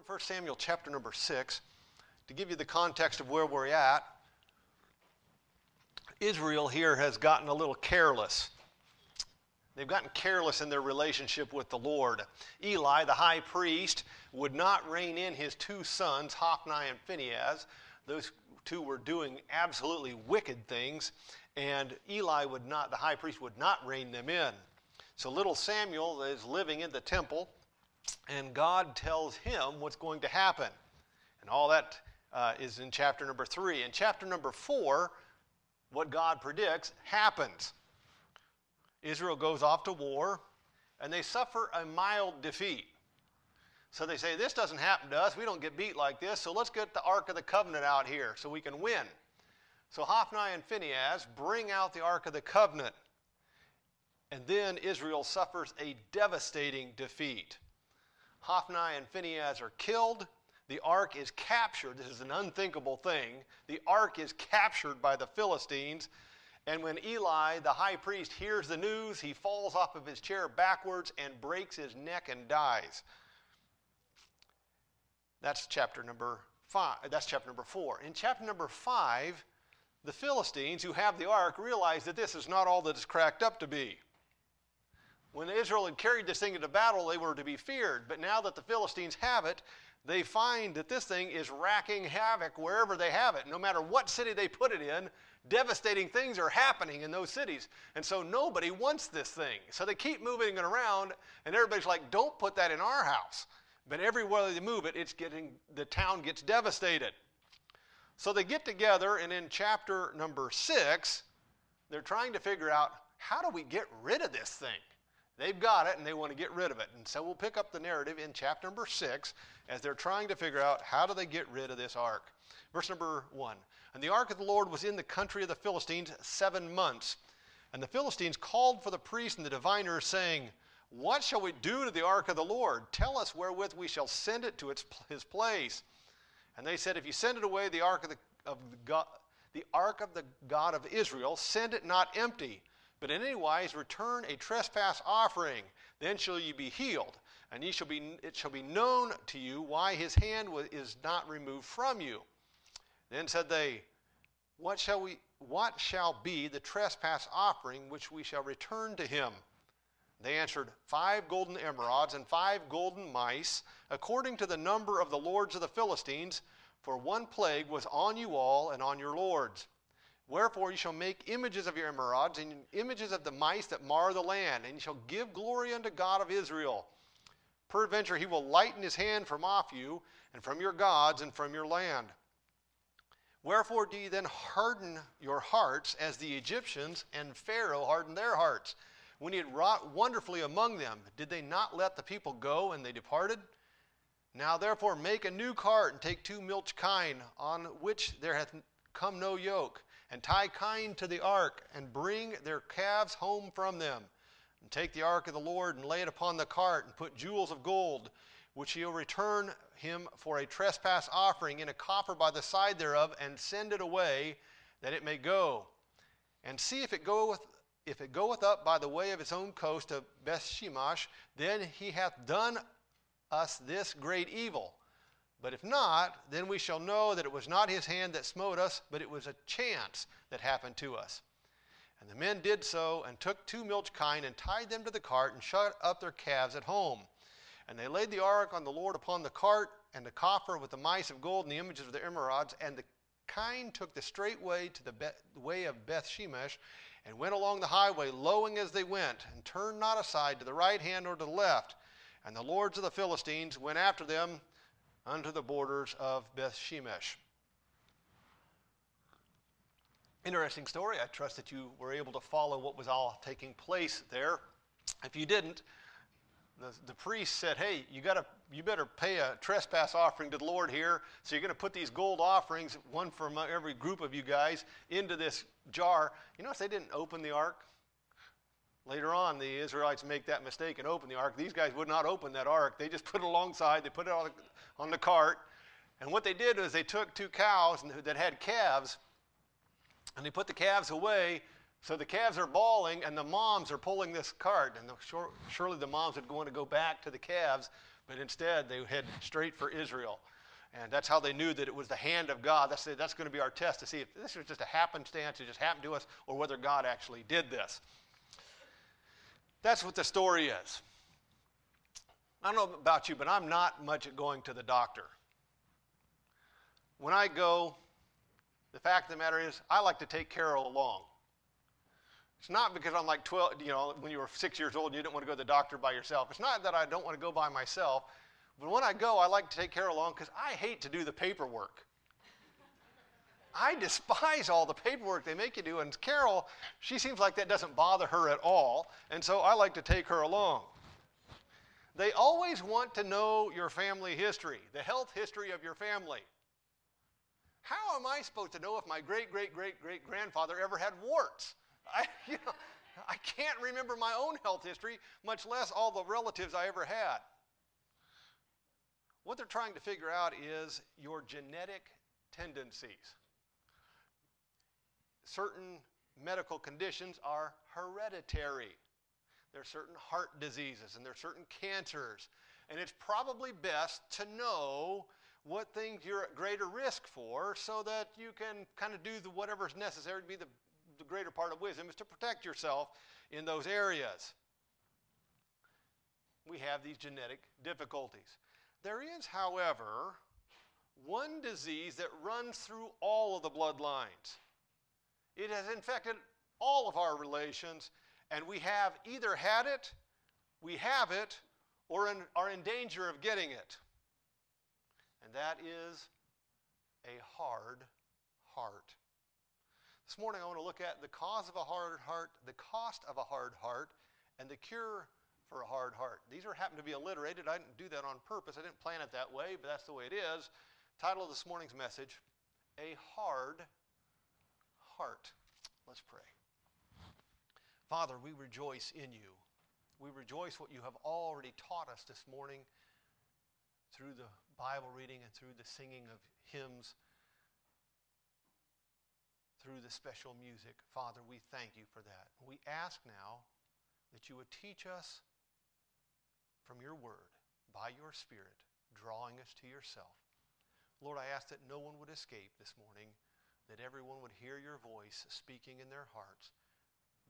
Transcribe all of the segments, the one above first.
in 1 Samuel chapter number 6, to give you the context of where we're at, Israel here has gotten a little careless. They've gotten careless in their relationship with the Lord. Eli, the high priest, would not rein in his two sons, Hophni and Phinehas. Those two were doing absolutely wicked things, and Eli would not, the high priest would not rein them in. So little Samuel is living in the temple, and God tells him what's going to happen. And all that uh, is in chapter number three. In chapter number four, what God predicts happens. Israel goes off to war, and they suffer a mild defeat. So they say, This doesn't happen to us. We don't get beat like this, so let's get the Ark of the Covenant out here so we can win. So Hophni and Phinehas bring out the Ark of the Covenant. And then Israel suffers a devastating defeat. Hophni and Phinehas are killed. The ark is captured. This is an unthinkable thing. The ark is captured by the Philistines. And when Eli, the high priest, hears the news, he falls off of his chair backwards and breaks his neck and dies. That's chapter number five. That's chapter number four. In chapter number five, the Philistines who have the ark realize that this is not all that it's cracked up to be. When Israel had carried this thing into battle, they were to be feared. But now that the Philistines have it, they find that this thing is racking havoc wherever they have it. No matter what city they put it in, devastating things are happening in those cities. And so nobody wants this thing. So they keep moving it around, and everybody's like, don't put that in our house. But everywhere they move it, it's getting, the town gets devastated. So they get together, and in chapter number six, they're trying to figure out how do we get rid of this thing? They've got it and they want to get rid of it. And so we'll pick up the narrative in chapter number six as they're trying to figure out how do they get rid of this ark. Verse number one. And the ark of the Lord was in the country of the Philistines seven months. And the Philistines called for the priests and the diviners, saying, What shall we do to the ark of the Lord? Tell us wherewith we shall send it to its, his place. And they said, If you send it away, the ark of the, of the God, the ark of the God of Israel, send it not empty but in any wise return a trespass offering, then shall ye be healed, and ye shall be, it shall be known to you why his hand is not removed from you. Then said they, What shall we what shall be the trespass offering which we shall return to him? They answered, Five golden emerods and five golden mice, according to the number of the lords of the Philistines, for one plague was on you all and on your lords. Wherefore you shall make images of your emerods and images of the mice that mar the land, and you shall give glory unto God of Israel. Peradventure he will lighten his hand from off you, and from your gods, and from your land. Wherefore do ye then harden your hearts as the Egyptians and Pharaoh hardened their hearts? When he had wrought wonderfully among them, did they not let the people go, and they departed? Now therefore make a new cart, and take two milch kine, on which there hath come no yoke and tie kine to the ark, and bring their calves home from them. And take the ark of the Lord, and lay it upon the cart, and put jewels of gold, which he'll return him for a trespass offering in a coffer by the side thereof, and send it away, that it may go. And see if it goeth if it goeth up by the way of its own coast to Bethshemesh, then he hath done us this great evil. But if not, then we shall know that it was not his hand that smote us, but it was a chance that happened to us. And the men did so, and took two milch kine, and tied them to the cart, and shut up their calves at home. And they laid the ark on the Lord upon the cart, and the coffer with the mice of gold and the images of the emerods. And the kine took the straight way to the, be- way of Beth Shemesh, and went along the highway, lowing as they went, and turned not aside to the right hand or to the left. And the lords of the Philistines went after them unto the borders of Beth Shemesh. Interesting story. I trust that you were able to follow what was all taking place there. If you didn't, the, the priest said, Hey, you, gotta, you better pay a trespass offering to the Lord here. So you're going to put these gold offerings, one from every group of you guys, into this jar. You notice they didn't open the ark? Later on, the Israelites make that mistake and open the ark. These guys would not open that ark. They just put it alongside, they put it on the, on the cart. And what they did was they took two cows that had calves and they put the calves away. So the calves are bawling and the moms are pulling this cart. And the, surely the moms are going to go back to the calves. But instead, they head straight for Israel. And that's how they knew that it was the hand of God. That's, that's going to be our test to see if this was just a happenstance, it just happened to us, or whether God actually did this. That's what the story is. I don't know about you, but I'm not much at going to the doctor. When I go, the fact of the matter is, I like to take Carol along. It's not because I'm like 12, you know, when you were six years old and you didn't want to go to the doctor by yourself. It's not that I don't want to go by myself. But when I go, I like to take Carol along because I hate to do the paperwork. I despise all the paperwork they make you do. And Carol, she seems like that doesn't bother her at all. And so I like to take her along. They always want to know your family history, the health history of your family. How am I supposed to know if my great, great, great, great grandfather ever had warts? I, you know, I can't remember my own health history, much less all the relatives I ever had. What they're trying to figure out is your genetic tendencies. Certain medical conditions are hereditary. There are certain heart diseases and there are certain cancers. And it's probably best to know what things you're at greater risk for so that you can kind of do the whatever is necessary to be the, the greater part of wisdom is to protect yourself in those areas. We have these genetic difficulties. There is, however, one disease that runs through all of the bloodlines. It has infected all of our relations, and we have either had it, we have it, or in, are in danger of getting it. And that is a hard heart. This morning, I want to look at the cause of a hard heart, the cost of a hard heart, and the cure for a hard heart. These are happen to be alliterated. I didn't do that on purpose. I didn't plan it that way, but that's the way it is. Title of this morning's message A Hard Heart. Let's pray. Father, we rejoice in you. We rejoice what you have already taught us this morning through the Bible reading and through the singing of hymns, through the special music. Father, we thank you for that. We ask now that you would teach us from your word by your Spirit, drawing us to yourself. Lord, I ask that no one would escape this morning, that everyone would hear your voice speaking in their hearts,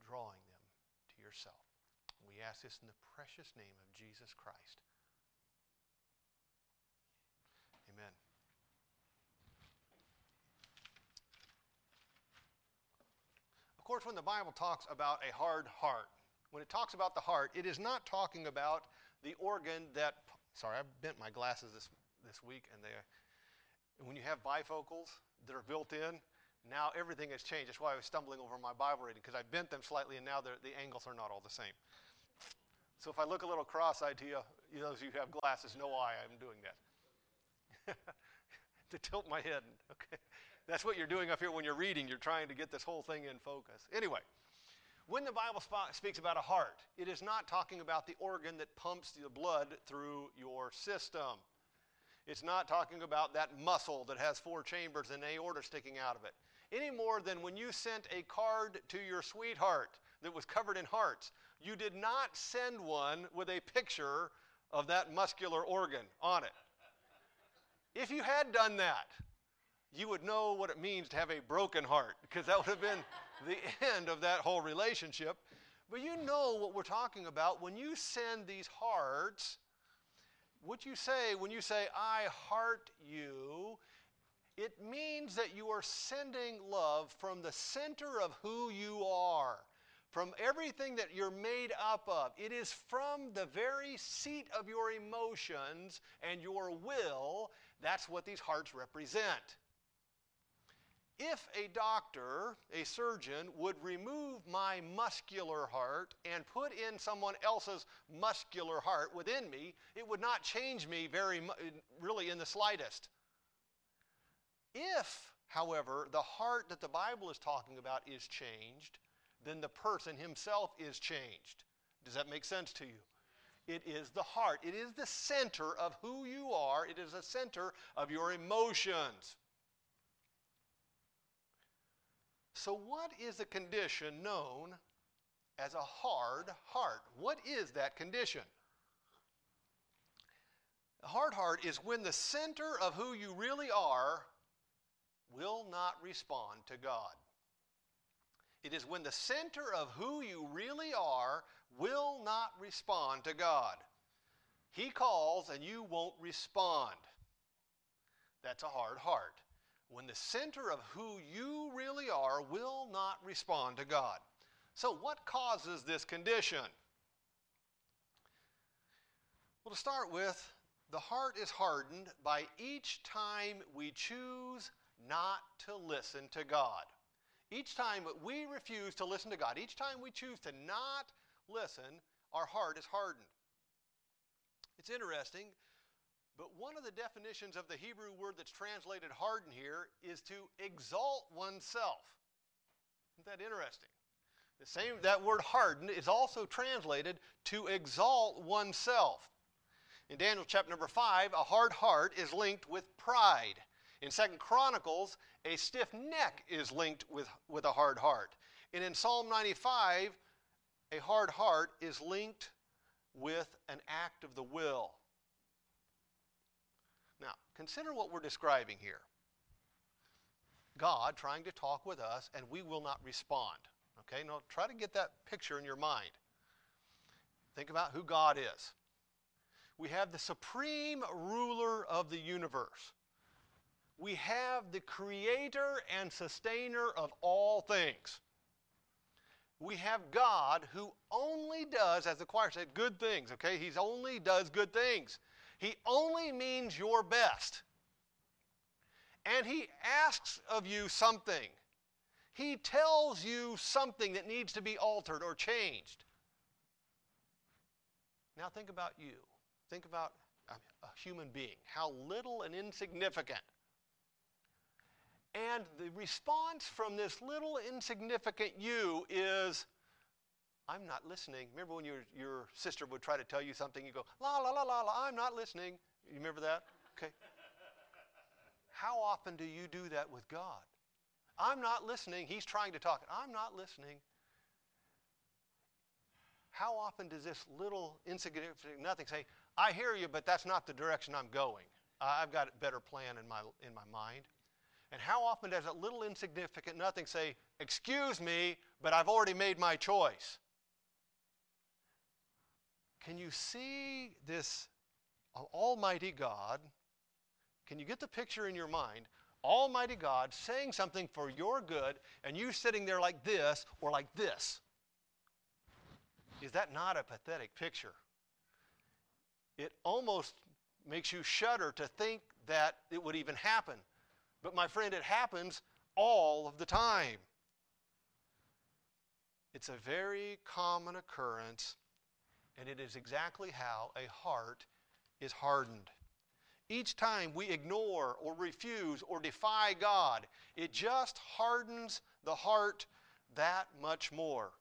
drawing them to yourself. We ask this in the precious name of Jesus Christ. Amen. Of course, when the Bible talks about a hard heart, when it talks about the heart, it is not talking about the organ that, sorry, I bent my glasses this, this week, and they, when you have bifocals that are built in, now everything has changed. That's why I was stumbling over my Bible reading, because I bent them slightly, and now the angles are not all the same. So if I look a little cross-eyed to you, those of you who have glasses know why I'm doing that. to tilt my head. Okay, that's what you're doing up here when you're reading. You're trying to get this whole thing in focus. Anyway, when the Bible speaks about a heart, it is not talking about the organ that pumps the blood through your system. It's not talking about that muscle that has four chambers and aorta sticking out of it. Any more than when you sent a card to your sweetheart that was covered in hearts, you did not send one with a picture of that muscular organ on it. If you had done that, you would know what it means to have a broken heart, because that would have been the end of that whole relationship. But you know what we're talking about. When you send these hearts, what you say when you say, I heart you, it means that you are sending love from the center of who you are, from everything that you're made up of. It is from the very seat of your emotions and your will. That's what these hearts represent if a doctor, a surgeon, would remove my muscular heart and put in someone else's muscular heart within me, it would not change me very really in the slightest. If, however, the heart that the Bible is talking about is changed, then the person himself is changed. Does that make sense to you? It is the heart. It is the center of who you are. It is the center of your emotions. So, what is a condition known as a hard heart? What is that condition? A hard heart is when the center of who you really are will not respond to God. It is when the center of who you really are will not respond to God. He calls and you won't respond. That's a hard heart. When the center of who you really are will not respond to God. So, what causes this condition? Well, to start with, the heart is hardened by each time we choose not to listen to God. Each time we refuse to listen to God, each time we choose to not listen, our heart is hardened. It's interesting, but one of the definitions of the Hebrew word that's translated harden here is to exalt oneself. Isn't that interesting? The same that word harden is also translated to exalt oneself. In Daniel chapter number 5, a hard heart is linked with pride. In Second Chronicles, a stiff neck is linked with, with a hard heart. And in Psalm 95, a hard heart is linked with an act of the will. Now, consider what we're describing here God trying to talk with us, and we will not respond. Okay, now try to get that picture in your mind. Think about who God is. We have the supreme ruler of the universe we have the creator and sustainer of all things. We have God who only does, as the choir said, good things, okay? He only does good things. He only means your best. And He asks of you something. He tells you something that needs to be altered or changed. Now think about you. Think about a human being, how little and insignificant and the response from this little insignificant you is, I'm not listening. Remember when your, your sister would try to tell you something, you go, la, la, la, la, la, I'm not listening. You remember that? Okay. How often do you do that with God? I'm not listening. He's trying to talk. I'm not listening. How often does this little insignificant nothing say, I hear you, but that's not the direction I'm going? I've got a better plan in my, in my mind. And how often does a little insignificant nothing say, Excuse me, but I've already made my choice? Can you see this uh, Almighty God? Can you get the picture in your mind? Almighty God saying something for your good, and you sitting there like this or like this. Is that not a pathetic picture? It almost makes you shudder to think that it would even happen. But my friend, it happens all of the time. It's a very common occurrence, and it is exactly how a heart is hardened. Each time we ignore or refuse or defy God, it just hardens the heart that much more.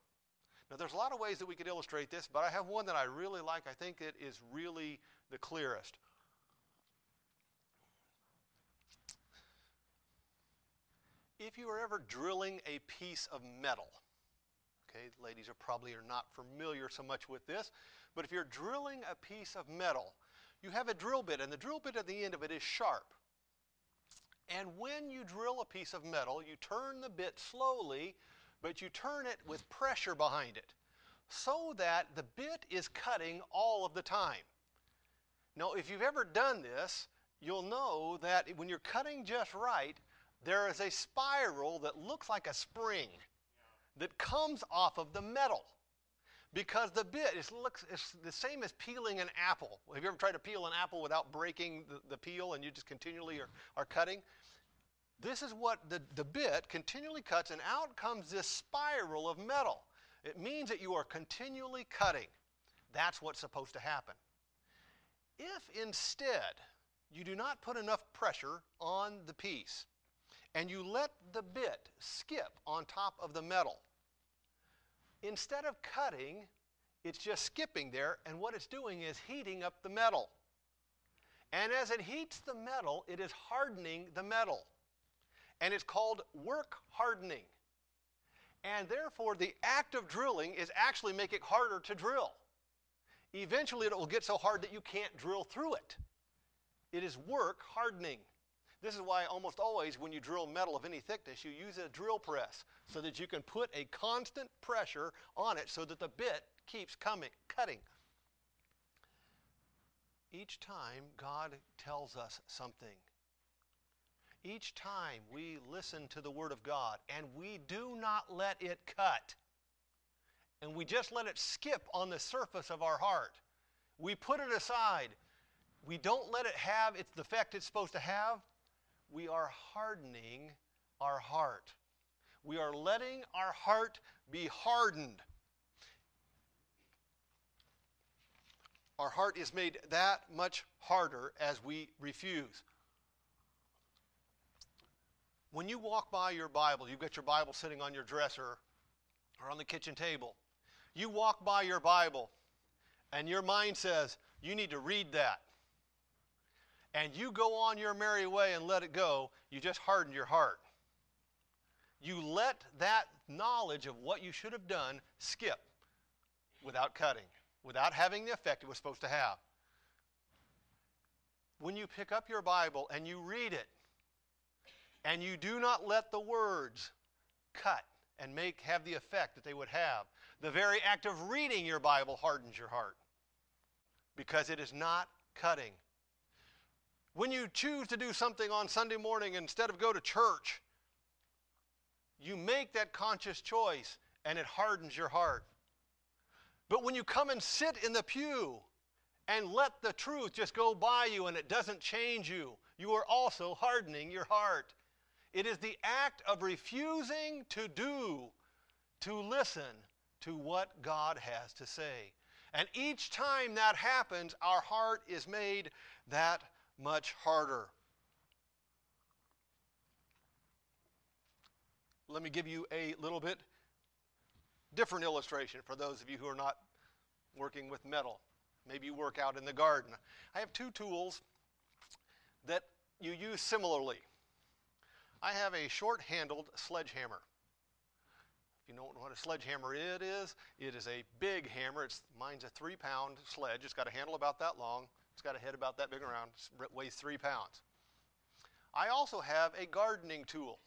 Now, there's a lot of ways that we could illustrate this, but I have one that I really like. I think it is really the clearest. If you are ever drilling a piece of metal, okay, ladies are probably are not familiar so much with this, but if you're drilling a piece of metal, you have a drill bit, and the drill bit at the end of it is sharp. And when you drill a piece of metal, you turn the bit slowly, but you turn it with pressure behind it so that the bit is cutting all of the time. Now, if you've ever done this, you'll know that when you're cutting just right, there is a spiral that looks like a spring that comes off of the metal because the bit is looks it's the same as peeling an apple. Have you ever tried to peel an apple without breaking the, the peel and you just continually are, are cutting? This is what the, the bit continually cuts, and out comes this spiral of metal. It means that you are continually cutting. That's what's supposed to happen. If instead you do not put enough pressure on the piece, and you let the bit skip on top of the metal. Instead of cutting, it's just skipping there, and what it's doing is heating up the metal. And as it heats the metal, it is hardening the metal. And it's called work hardening. And therefore, the act of drilling is actually making it harder to drill. Eventually, it will get so hard that you can't drill through it. It is work hardening. This is why almost always when you drill metal of any thickness, you use a drill press so that you can put a constant pressure on it so that the bit keeps coming, cutting. Each time God tells us something, each time we listen to the Word of God and we do not let it cut, and we just let it skip on the surface of our heart, we put it aside, we don't let it have its the effect it's supposed to have, we are hardening our heart. We are letting our heart be hardened. Our heart is made that much harder as we refuse. When you walk by your Bible, you've got your Bible sitting on your dresser or on the kitchen table. You walk by your Bible, and your mind says, You need to read that and you go on your merry way and let it go, you just harden your heart. You let that knowledge of what you should have done skip without cutting, without having the effect it was supposed to have. When you pick up your Bible and you read it, and you do not let the words cut and make have the effect that they would have, the very act of reading your Bible hardens your heart because it is not cutting. When you choose to do something on Sunday morning instead of go to church, you make that conscious choice and it hardens your heart. But when you come and sit in the pew and let the truth just go by you and it doesn't change you, you are also hardening your heart. It is the act of refusing to do, to listen to what God has to say. And each time that happens, our heart is made that much harder. Let me give you a little bit different illustration for those of you who are not working with metal. Maybe you work out in the garden. I have two tools that you use similarly. I have a short handled sledgehammer. If you don't know what a sledgehammer it is, it is a big hammer. It's, mine's a three pound sledge. It's got a handle about that long. It's got a head about that big around, it weighs three pounds. I also have a gardening tool.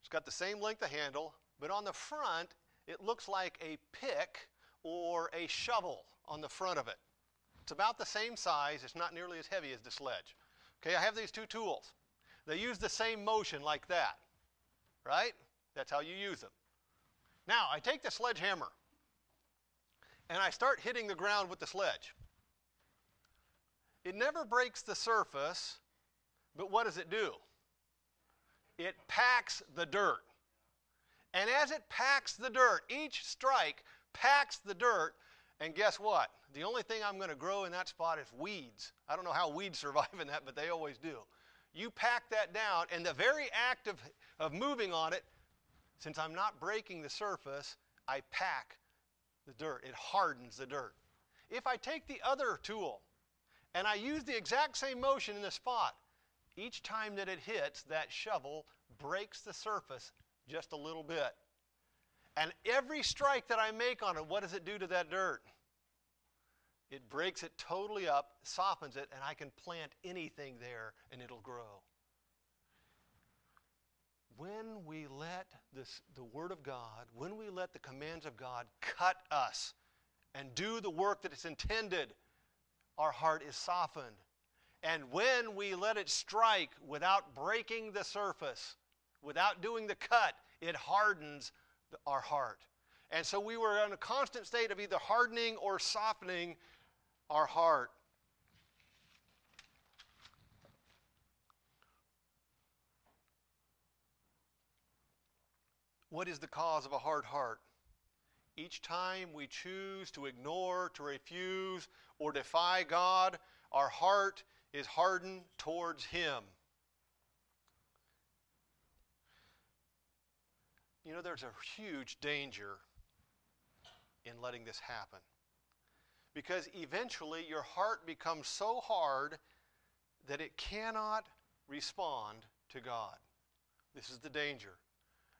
It's got the same length of handle, but on the front, it looks like a pick or a shovel on the front of it. It's about the same size, it's not nearly as heavy as the sledge. Okay, I have these two tools. They use the same motion like that, right? That's how you use them. Now, I take the sledgehammer and I start hitting the ground with the sledge. It never breaks the surface, but what does it do? It packs the dirt. And as it packs the dirt, each strike packs the dirt, and guess what? The only thing I'm going to grow in that spot is weeds. I don't know how weeds survive in that, but they always do. You pack that down, and the very act of, of moving on it, since I'm not breaking the surface, I pack the dirt. It hardens the dirt. If I take the other tool, and I use the exact same motion in the spot. Each time that it hits, that shovel breaks the surface just a little bit. And every strike that I make on it, what does it do to that dirt? It breaks it totally up, softens it, and I can plant anything there and it'll grow. When we let this, the Word of God, when we let the commands of God cut us and do the work that it's intended, our heart is softened. And when we let it strike without breaking the surface, without doing the cut, it hardens our heart. And so we were in a constant state of either hardening or softening our heart. What is the cause of a hard heart? Each time we choose to ignore, to refuse, or defy God, our heart is hardened towards Him. You know, there's a huge danger in letting this happen. Because eventually your heart becomes so hard that it cannot respond to God. This is the danger.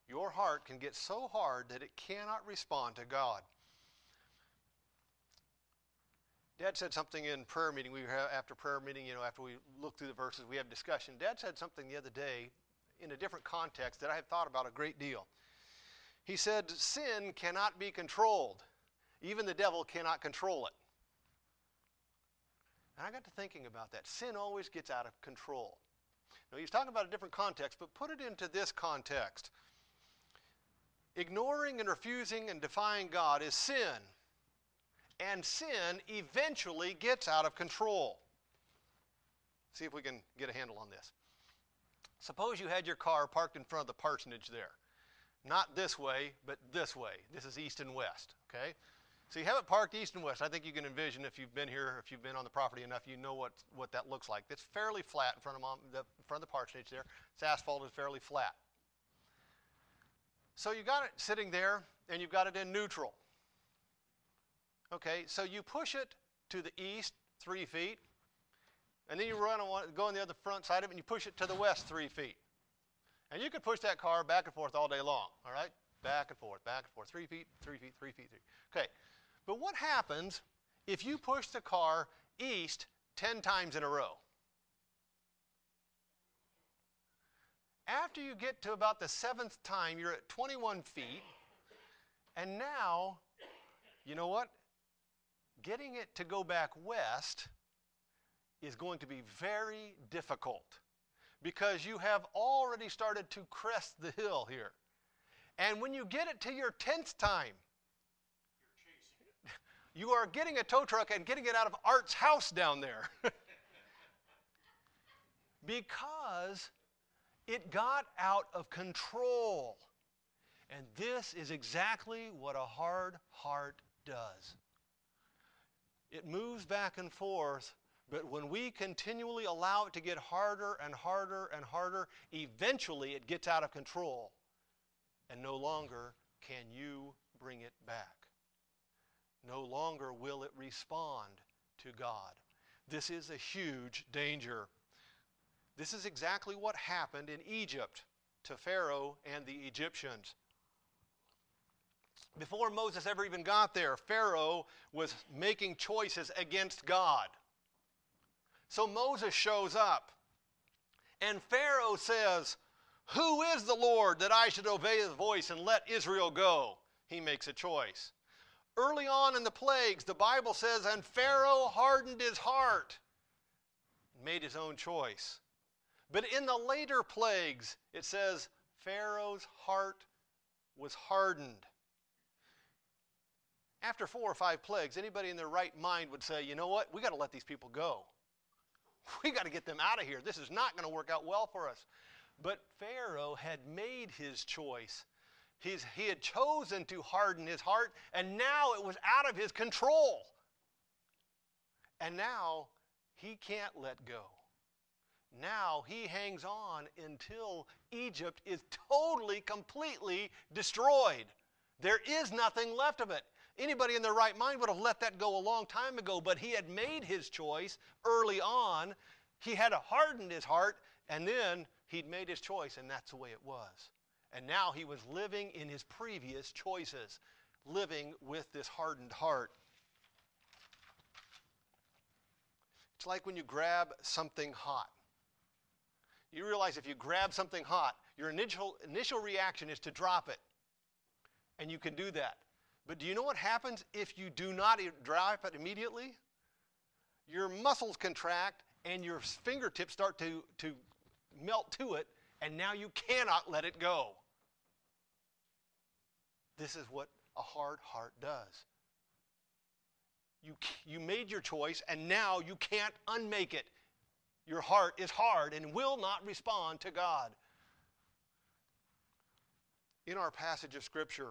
Your heart can get so hard that it cannot respond to God. Dad said something in prayer meeting. We were after prayer meeting, you know, after we look through the verses, we have discussion. Dad said something the other day in a different context that I have thought about a great deal. He said, Sin cannot be controlled. Even the devil cannot control it. And I got to thinking about that. Sin always gets out of control. Now, he's talking about a different context, but put it into this context. Ignoring and refusing and defying God is sin. And sin eventually gets out of control. See if we can get a handle on this. Suppose you had your car parked in front of the parsonage there. Not this way, but this way. This is east and west, okay? So you have it parked east and west. I think you can envision if you've been here, if you've been on the property enough, you know what, what that looks like. It's fairly flat in front of mom, the in front of the parsonage there. It's asphalt is fairly flat. So you got it sitting there, and you've got it in neutral. Okay, so you push it to the east three feet, and then you run on, go on the other front side of it, and you push it to the west three feet. And you can push that car back and forth all day long, all right? Back and forth, back and forth, three feet, three feet, three feet, three. Okay, but what happens if you push the car east 10 times in a row? After you get to about the seventh time, you're at 21 feet, and now, you know what? Getting it to go back west is going to be very difficult because you have already started to crest the hill here. And when you get it to your 10th time, you are getting a tow truck and getting it out of Art's house down there. because it got out of control. And this is exactly what a hard heart does. It moves back and forth, but when we continually allow it to get harder and harder and harder, eventually it gets out of control, and no longer can you bring it back. No longer will it respond to God. This is a huge danger. This is exactly what happened in Egypt to Pharaoh and the Egyptians. Before Moses ever even got there, Pharaoh was making choices against God. So Moses shows up, and Pharaoh says, Who is the Lord that I should obey his voice and let Israel go? He makes a choice. Early on in the plagues, the Bible says, And Pharaoh hardened his heart, made his own choice. But in the later plagues, it says Pharaoh's heart was hardened. After four or five plagues, anybody in their right mind would say, you know what? We got to let these people go. We got to get them out of here. This is not going to work out well for us. But Pharaoh had made his choice. He's, he had chosen to harden his heart, and now it was out of his control. And now he can't let go. Now he hangs on until Egypt is totally, completely destroyed. There is nothing left of it. Anybody in their right mind would have let that go a long time ago, but he had made his choice early on. He had hardened his heart, and then he'd made his choice, and that's the way it was. And now he was living in his previous choices, living with this hardened heart. It's like when you grab something hot you realize if you grab something hot, your initial, initial reaction is to drop it. And you can do that. But do you know what happens if you do not drop it immediately? Your muscles contract and your fingertips start to, to melt to it, and now you cannot let it go. This is what a hard heart does. You, you made your choice, and now you can't unmake it. Your heart is hard and will not respond to God. In our passage of Scripture,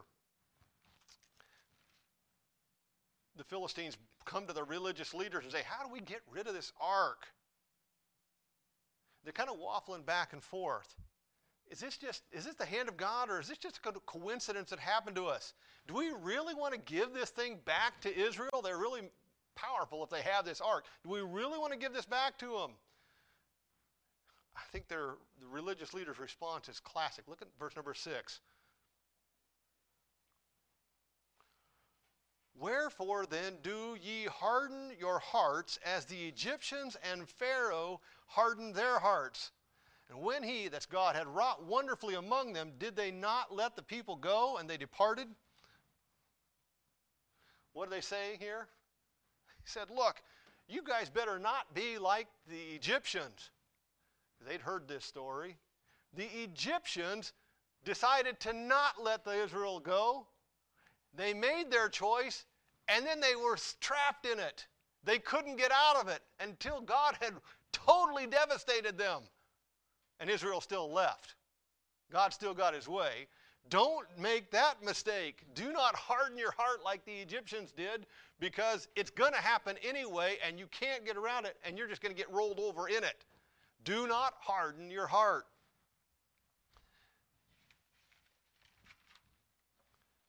the Philistines come to the religious leaders and say, How do we get rid of this ark? They're kind of waffling back and forth. Is this just is this the hand of God or is this just a coincidence that happened to us? Do we really want to give this thing back to Israel? They're really powerful if they have this ark. Do we really want to give this back to them? I think their the religious leader's response is classic. Look at verse number six. Wherefore then do ye harden your hearts as the Egyptians and Pharaoh hardened their hearts? And when he, that's God, had wrought wonderfully among them, did they not let the people go and they departed? What are they saying here? He said, Look, you guys better not be like the Egyptians. They'd heard this story. The Egyptians decided to not let the Israel go. They made their choice, and then they were trapped in it. They couldn't get out of it until God had totally devastated them. And Israel still left. God still got his way. Don't make that mistake. Do not harden your heart like the Egyptians did because it's going to happen anyway and you can't get around it and you're just going to get rolled over in it. Do not harden your heart.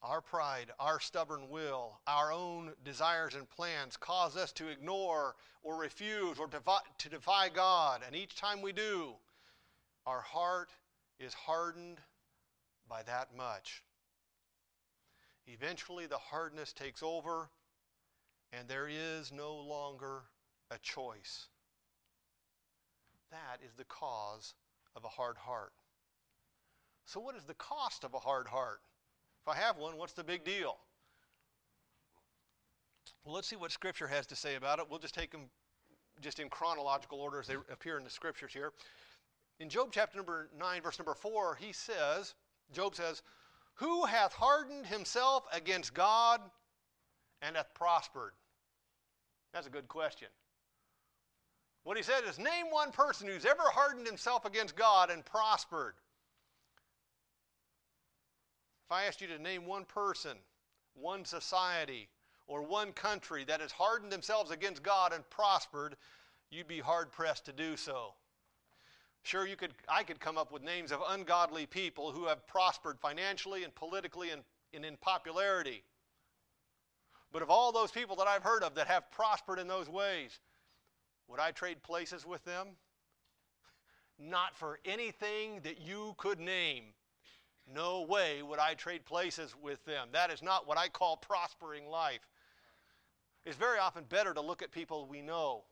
Our pride, our stubborn will, our own desires and plans cause us to ignore or refuse or to defy God. And each time we do, our heart is hardened by that much. Eventually, the hardness takes over, and there is no longer a choice. That is the cause of a hard heart. So, what is the cost of a hard heart? If I have one, what's the big deal? Well, let's see what Scripture has to say about it. We'll just take them just in chronological order as they appear in the Scriptures here. In Job chapter number 9, verse number 4, he says, Job says, Who hath hardened himself against God and hath prospered? That's a good question. What he said is, Name one person who's ever hardened himself against God and prospered. If I asked you to name one person, one society, or one country that has hardened themselves against God and prospered, you'd be hard pressed to do so. Sure, you could, I could come up with names of ungodly people who have prospered financially and politically and, and in popularity. But of all those people that I've heard of that have prospered in those ways, would I trade places with them? Not for anything that you could name. No way would I trade places with them. That is not what I call prospering life. It's very often better to look at people we know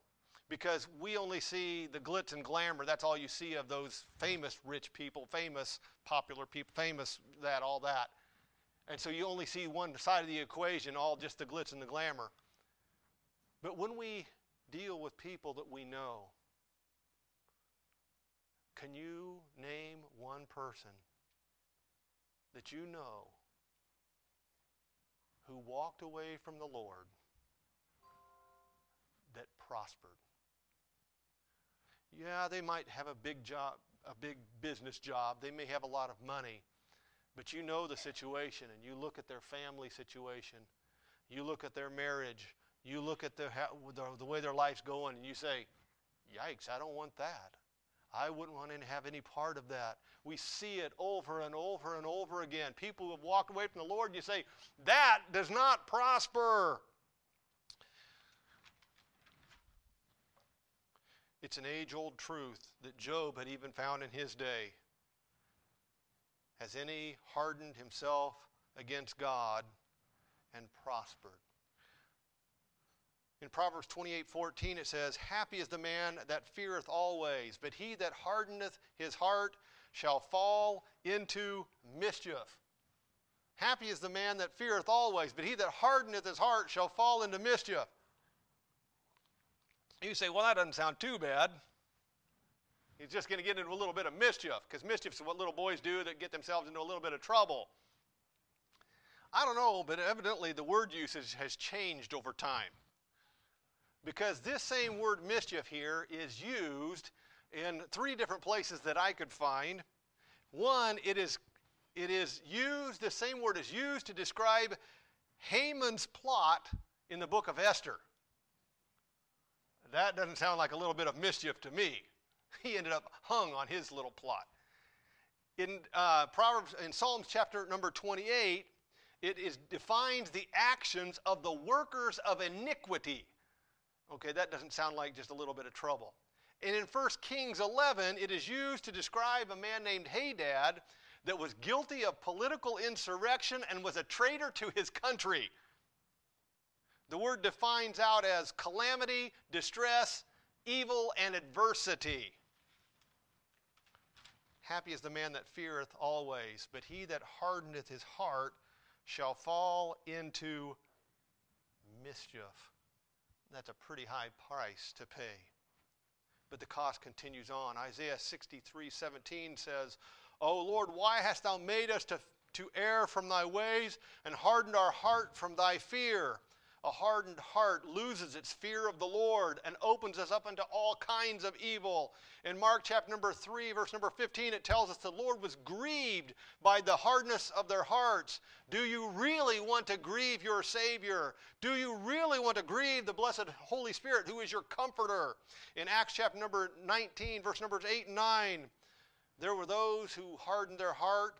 because we only see the glitz and glamour. That's all you see of those famous rich people, famous popular people, famous that, all that. And so you only see one side of the equation, all just the glitz and the glamour. But when we deal with people that we know, can you name one person that you know who walked away from the Lord that prospered? Yeah, they might have a big job, a big business job. They may have a lot of money. But you know the situation and you look at their family situation. You look at their marriage. You look at the, the, the way their life's going and you say, yikes, I don't want that. I wouldn't want to have any part of that. We see it over and over and over again. People who have walked away from the Lord, and you say, that does not prosper. It's an age old truth that Job had even found in his day. Has any hardened himself against God and prospered? In Proverbs 28 14, it says, Happy is the man that feareth always, but he that hardeneth his heart shall fall into mischief. Happy is the man that feareth always, but he that hardeneth his heart shall fall into mischief. You say, well, that doesn't sound too bad. He's just going to get into a little bit of mischief, because mischief is what little boys do that get themselves into a little bit of trouble. I don't know, but evidently the word usage has changed over time. Because this same word mischief here is used in three different places that I could find. One, it is, it is used, the same word is used to describe Haman's plot in the book of Esther. That doesn't sound like a little bit of mischief to me. He ended up hung on his little plot. In uh, Proverbs, in Psalms chapter number 28, it is, defines the actions of the workers of iniquity. Okay, that doesn't sound like just a little bit of trouble. And in 1 Kings 11, it is used to describe a man named Hadad that was guilty of political insurrection and was a traitor to his country. The word defines out as calamity, distress, evil, and adversity. Happy is the man that feareth always, but he that hardeneth his heart shall fall into mischief. That's a pretty high price to pay. But the cost continues on. Isaiah 63 17 says, O Lord, why hast thou made us to, to err from thy ways and hardened our heart from thy fear? A hardened heart loses its fear of the Lord and opens us up into all kinds of evil. In Mark chapter number 3, verse number 15, it tells us the Lord was grieved by the hardness of their hearts. Do you really want to grieve your Savior? Do you really want to grieve the blessed Holy Spirit, who is your comforter? In Acts chapter number 19, verse numbers 8 and 9, there were those who hardened their heart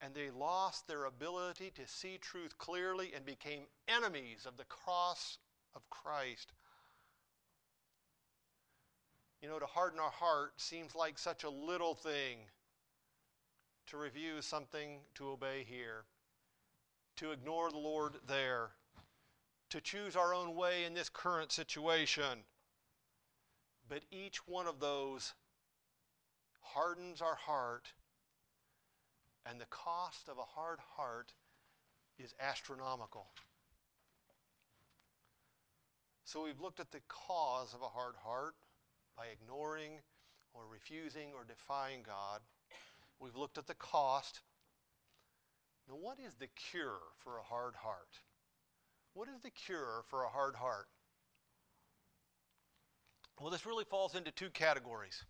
and they lost their ability to see truth clearly and became enemies of the cross of Christ. You know, to harden our heart seems like such a little thing. To review something to obey here, to ignore the Lord there, to choose our own way in this current situation. But each one of those hardens our heart and the cost of a hard heart is astronomical. So we've looked at the cause of a hard heart by ignoring or refusing or defying God. We've looked at the cost. Now, what is the cure for a hard heart? What is the cure for a hard heart? Well, this really falls into two categories.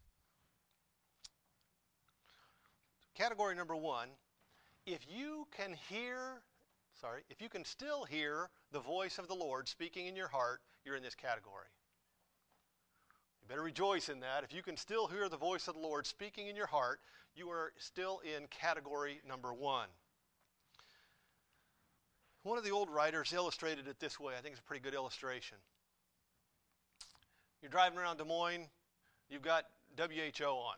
Category number one, if you can hear, sorry, if you can still hear the voice of the Lord speaking in your heart, you're in this category. You better rejoice in that. If you can still hear the voice of the Lord speaking in your heart, you are still in category number one. One of the old writers illustrated it this way. I think it's a pretty good illustration. You're driving around Des Moines, you've got WHO on.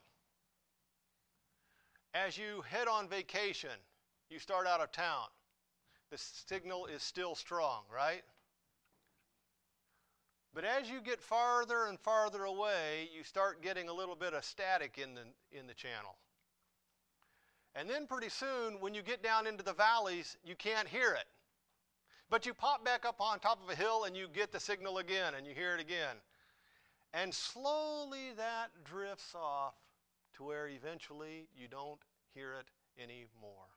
As you head on vacation, you start out of town. The signal is still strong, right? But as you get farther and farther away, you start getting a little bit of static in the, in the channel. And then pretty soon, when you get down into the valleys, you can't hear it. But you pop back up on top of a hill and you get the signal again and you hear it again. And slowly that drifts off to where eventually you don't hear it anymore.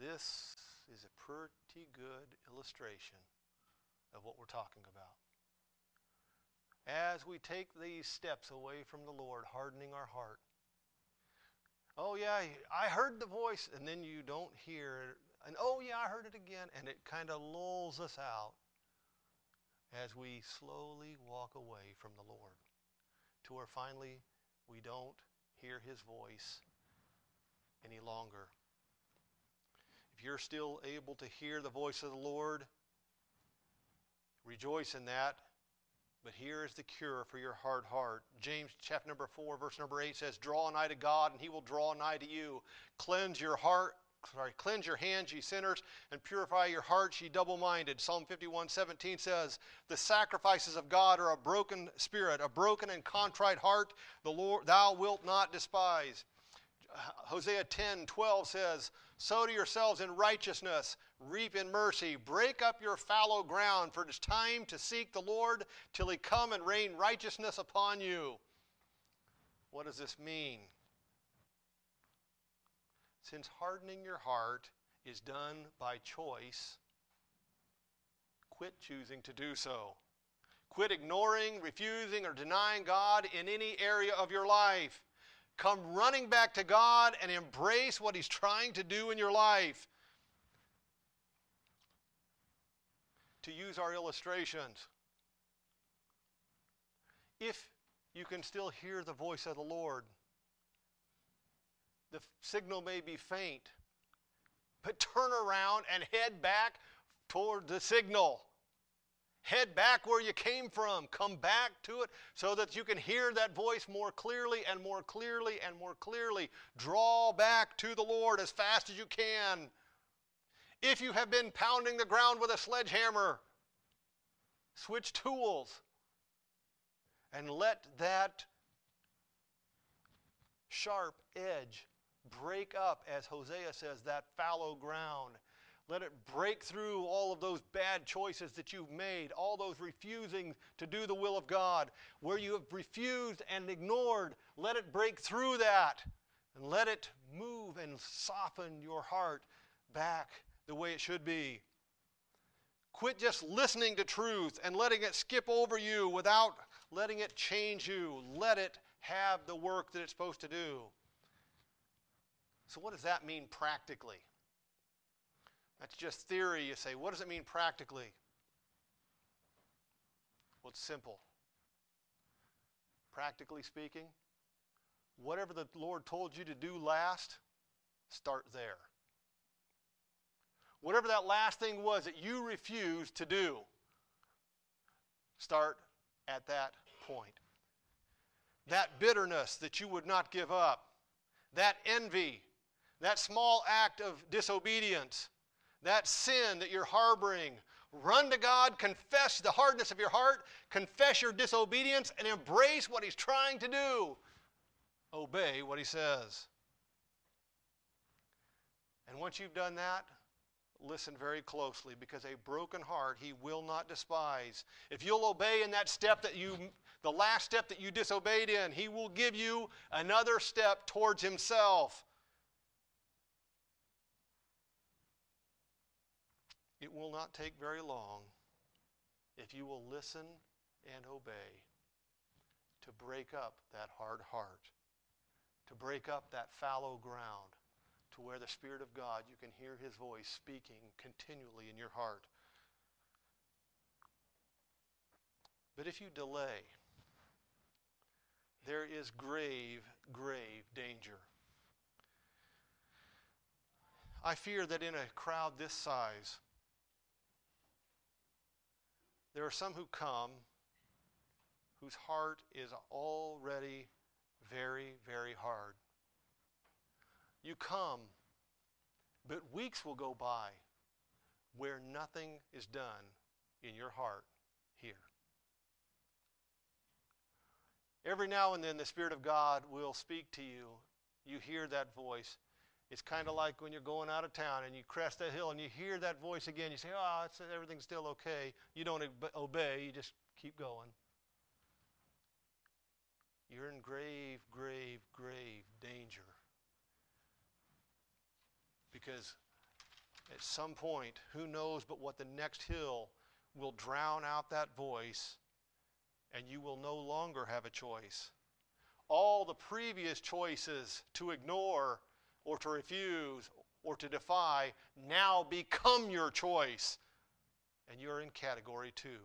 This is a pretty good illustration of what we're talking about. As we take these steps away from the Lord, hardening our heart. Oh, yeah, I heard the voice, and then you don't hear it. And oh, yeah, I heard it again. And it kind of lulls us out as we slowly walk away from the Lord to where finally we don't hear his voice any longer. If you're still able to hear the voice of the Lord, rejoice in that. But here is the cure for your hard heart. James chapter number 4, verse number 8 says, Draw nigh to God, and he will draw nigh to you. Cleanse your heart sorry, cleanse your hands, ye sinners, and purify your hearts, ye double minded. Psalm 51 17 says, The sacrifices of God are a broken spirit, a broken and contrite heart, the Lord thou wilt not despise. Hosea 10 12 says, Sow to yourselves in righteousness, reap in mercy, break up your fallow ground, for it is time to seek the Lord till he come and rain righteousness upon you. What does this mean? Since hardening your heart is done by choice, quit choosing to do so. Quit ignoring, refusing, or denying God in any area of your life. Come running back to God and embrace what He's trying to do in your life. To use our illustrations, if you can still hear the voice of the Lord, the signal may be faint, but turn around and head back toward the signal. Head back where you came from. Come back to it so that you can hear that voice more clearly and more clearly and more clearly. Draw back to the Lord as fast as you can. If you have been pounding the ground with a sledgehammer, switch tools and let that sharp edge break up, as Hosea says, that fallow ground. Let it break through all of those bad choices that you've made, all those refusing to do the will of God. Where you have refused and ignored, let it break through that and let it move and soften your heart back the way it should be. Quit just listening to truth and letting it skip over you without letting it change you. Let it have the work that it's supposed to do. So, what does that mean practically? That's just theory. You say, what does it mean practically? Well, it's simple. Practically speaking, whatever the Lord told you to do last, start there. Whatever that last thing was that you refused to do, start at that point. That bitterness that you would not give up, that envy, that small act of disobedience, that sin that you're harboring, run to God, confess the hardness of your heart, confess your disobedience, and embrace what He's trying to do. Obey what He says. And once you've done that, listen very closely because a broken heart he will not despise. If you'll obey in that step that you, the last step that you disobeyed in, he will give you another step towards himself. It will not take very long if you will listen and obey to break up that hard heart, to break up that fallow ground to where the Spirit of God, you can hear His voice speaking continually in your heart. But if you delay, there is grave, grave danger. I fear that in a crowd this size, there are some who come whose heart is already very, very hard. You come, but weeks will go by where nothing is done in your heart here. Every now and then, the Spirit of God will speak to you. You hear that voice. It's kind of like when you're going out of town and you crest that hill and you hear that voice again. You say, Oh, everything's still okay. You don't obey, you just keep going. You're in grave, grave, grave danger because at some point, who knows but what the next hill will drown out that voice and you will no longer have a choice. All the previous choices to ignore or to refuse or to defy now become your choice. And you're in category two.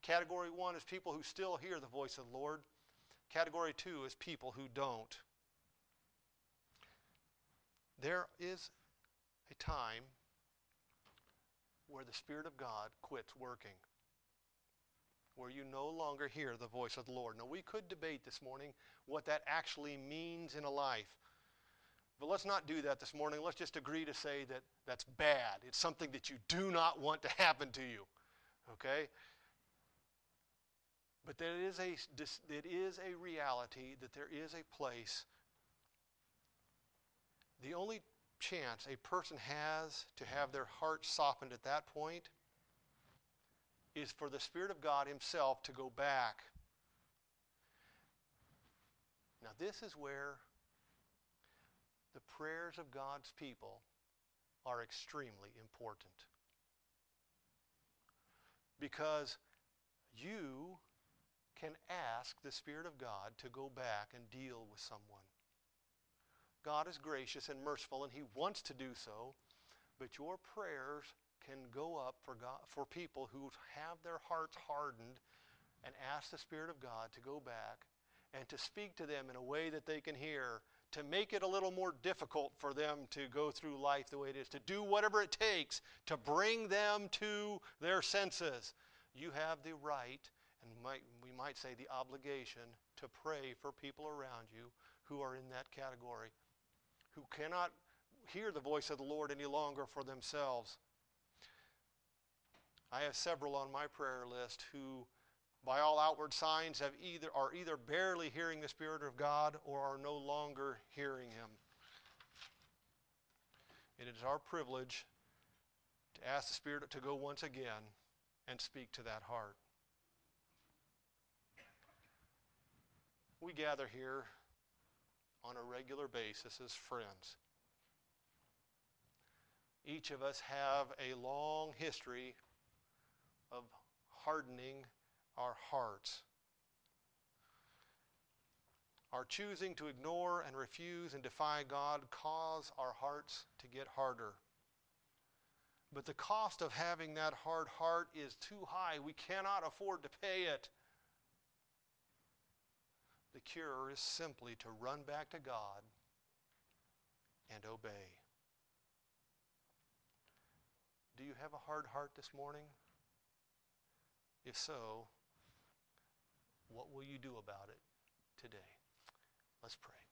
Category one is people who still hear the voice of the Lord. Category two is people who don't there is a time where the Spirit of God quits working, where you no longer hear the voice of the Lord. Now, we could debate this morning what that actually means in a life. But let's not do that this morning. Let's just agree to say that that's bad. It's something that you do not want to happen to you. Okay? But there is a, it is a reality that there is a place the only chance a person has to have their heart softened at that point is for the Spirit of God Himself to go back. Now, this is where the prayers of God's people are extremely important. Because you can ask the Spirit of God to go back and deal with someone. God is gracious and merciful, and He wants to do so, but your prayers can go up for, God, for people who have their hearts hardened and ask the Spirit of God to go back and to speak to them in a way that they can hear, to make it a little more difficult for them to go through life the way it is, to do whatever it takes to bring them to their senses. You have the right, and might, we might say the obligation, to pray for people around you who are in that category who cannot hear the voice of the Lord any longer for themselves. I have several on my prayer list who, by all outward signs, have either, are either barely hearing the Spirit of God or are no longer hearing Him. And it is our privilege to ask the Spirit to go once again and speak to that heart. We gather here on a regular basis as friends. Each of us have a long history of hardening our hearts. Our choosing to ignore and refuse and defy God cause our hearts to get harder. But the cost of having that hard heart is too high. We cannot afford to pay it. The cure is simply to run back to God and obey. Do you have a hard heart this morning? If so, what will you do about it today? Let's pray.